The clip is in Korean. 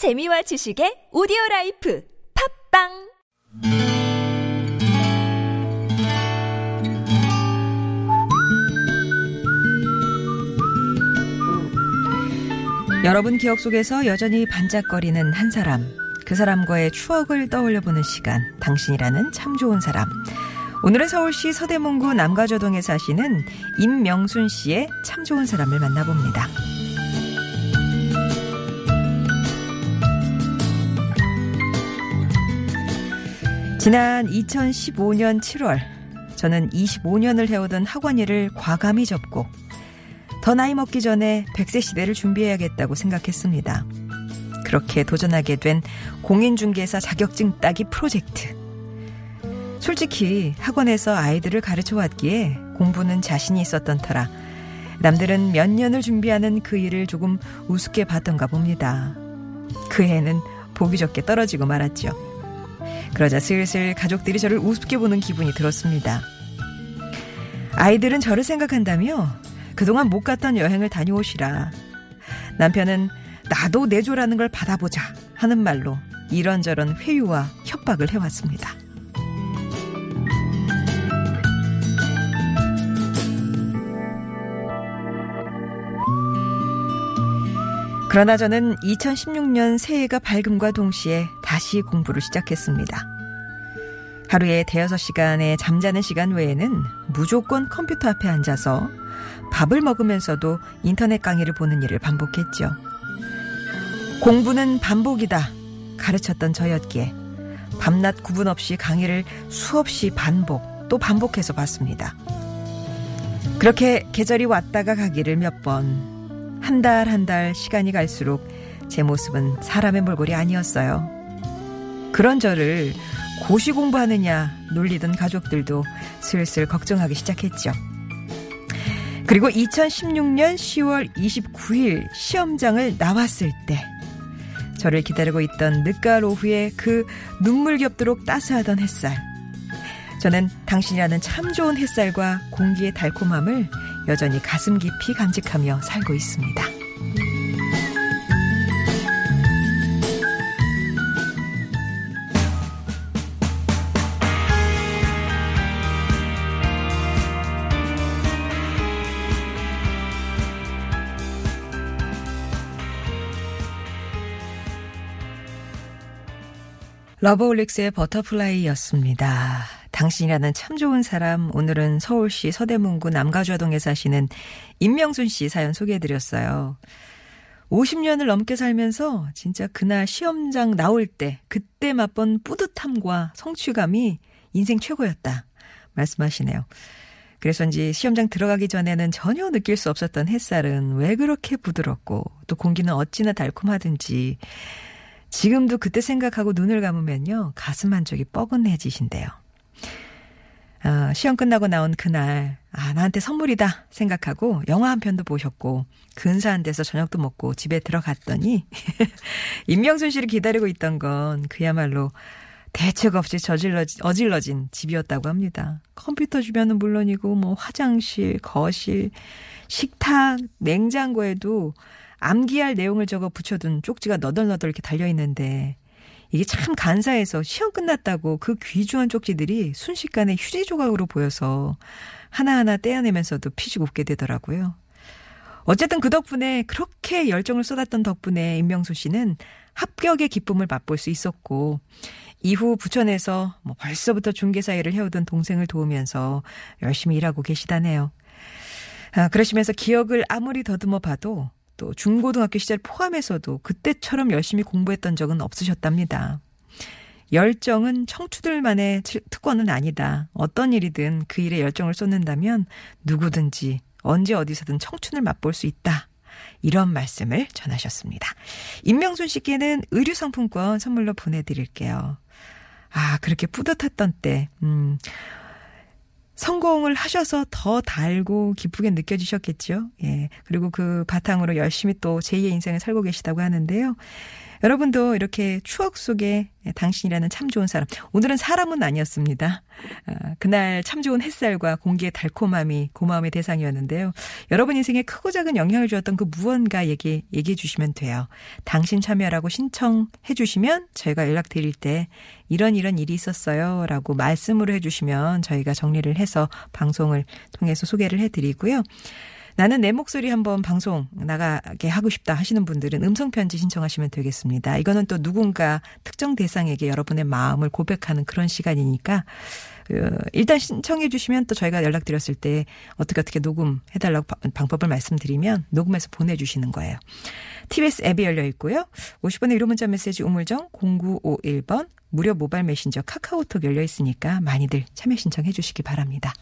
재미와 지식의 오디오 라이프 팟빵 여러분 기억 속에서 여전히 반짝거리는 한 사람. 그 사람과의 추억을 떠올려 보는 시간. 당신이라는 참 좋은 사람. 오늘은 서울시 서대문구 남가좌동에 사시는 임명순 씨의 참 좋은 사람을 만나봅니다. 지난 2015년 7월, 저는 25년을 해오던 학원 일을 과감히 접고 더 나이 먹기 전에 100세 시대를 준비해야겠다고 생각했습니다. 그렇게 도전하게 된 공인중개사 자격증 따기 프로젝트. 솔직히 학원에서 아이들을 가르쳐 왔기에 공부는 자신이 있었던 터라 남들은 몇 년을 준비하는 그 일을 조금 우습게 봤던가 봅니다. 그 해는 보기 좋게 떨어지고 말았죠. 그러자 슬슬 가족들이 저를 우습게 보는 기분이 들었습니다. 아이들은 저를 생각한다며 그동안 못 갔던 여행을 다녀오시라. 남편은 나도 내조라는 걸 받아보자 하는 말로 이런저런 회유와 협박을 해왔습니다. 그러나 저는 2016년 새해가 밝음과 동시에 다시 공부를 시작했습니다. 하루에 대여섯 시간의 잠자는 시간 외에는 무조건 컴퓨터 앞에 앉아서 밥을 먹으면서도 인터넷 강의를 보는 일을 반복했죠. 공부는 반복이다. 가르쳤던 저였기에 밤낮 구분 없이 강의를 수없이 반복 또 반복해서 봤습니다. 그렇게 계절이 왔다가 가기를 몇 번, 한 달 한 달 시간이 갈수록 제 모습은 사람의 몰골이 아니었어요. 그런 저를 고시 공부하느냐 놀리던 가족들도 슬슬 걱정하기 시작했죠. 그리고 2016년 10월 29일 시험장을 나왔을 때 저를 기다리고 있던 늦가을 오후에 그 눈물 겹도록 따스하던 햇살. 저는 당신이라는 참 좋은 햇살과 공기의 달콤함을 여전히 가슴 깊이 간직하며 살고 있습니다. 러브홀릭스의 Butterfly였습니다. 당신이라는 참 좋은 사람, 오늘은 서울시 서대문구 남가좌동에 사시는 임명순 씨 사연 소개해드렸어요. 50년을 넘게 살면서 진짜 그날 시험장 나올 때, 그때 맛본 뿌듯함과 성취감이 인생 최고였다. 말씀하시네요. 그래서인지 시험장 들어가기 전에는 전혀 느낄 수 없었던 햇살은 왜 그렇게 부드럽고 또 공기는 어찌나 달콤하든지 지금도 그때 생각하고 눈을 감으면요. 가슴 한쪽이 뻐근해지신대요. 어, 시험 끝나고 나온 그날, 아, 나한테 선물이다 생각하고 영화 한 편도 보셨고, 근사한 데서 저녁도 먹고 집에 들어갔더니, 임명순 씨를 기다리고 있던 건 그야말로 대책 없이 저질러, 어질러진 집이었다고 합니다. 컴퓨터 주변은 물론이고, 뭐, 화장실, 거실, 식탁, 냉장고에도 암기할 내용을 적어 붙여둔 쪽지가 너덜너덜 이렇게 달려있는데, 이게 참 간사해서 시험 끝났다고 그 귀중한 쪽지들이 순식간에 휴지 조각으로 보여서 하나하나 떼어내면서도 피식 웃게 되더라고요. 어쨌든 그 덕분에 그렇게 열정을 쏟았던 덕분에 임명수 씨는 합격의 기쁨을 맛볼 수 있었고 이후 부천에서 뭐 벌써부터 중개사 일을 해오던 동생을 도우면서 열심히 일하고 계시다네요. 아, 그러시면서 기억을 아무리 더듬어 봐도 또 중고등학교 시절 포함해서도 그때처럼 열심히 공부했던 적은 없으셨답니다. 열정은 청춘들만의 특권은 아니다. 어떤 일이든 그 일에 열정을 쏟는다면 누구든지 언제 어디서든 청춘을 맛볼 수 있다. 이런 말씀을 전하셨습니다. 임명순 씨께는 의류 상품권 선물로 보내드릴게요. 아, 그렇게 뿌듯했던 때, 음, 성공을 하셔서 더 달고 기쁘게 느껴지셨겠죠. 예. 그리고 그 바탕으로 열심히 또 제2의 인생을 살고 계시다고 하는데요. 여러분도 이렇게 추억 속에 당신이라는 참 좋은 사람. 오늘은 사람은 아니었습니다. 아, 그날 참 좋은 햇살과 공기의 달콤함이 고마움의 대상이었는데요. 여러분 인생에 크고 작은 영향을 주었던 그 무언가 얘기, 얘기해 주시면 돼요. 당신 참여라고 신청해 주시면 저희가 연락 드릴 때 이런 이런 일이 있었어요. 라고 말씀으로 해 주시면 저희가 정리를 해서 방송을 통해서 소개를 해 드리고요. 나는 내 목소리 한번 방송 나가게 하고 싶다 하시는 분들은 음성 편지 신청하시면 되겠습니다. 이거는 또 누군가 특정 대상에게 여러분의 마음을 고백하는 그런 시간이니까 어, 일단 신청해 주시면 또 저희가 연락드렸을 때 어떻게 어떻게 녹음해달라고 방법을 말씀드리면 녹음해서 보내주시는 거예요. TBS 앱이 열려 있고요. 50번의 1호 문자 메시지 우물정 0951번 무료 모바일 메신저 카카오톡 열려 있으니까 많이들 참여 신청해 주시기 바랍니다.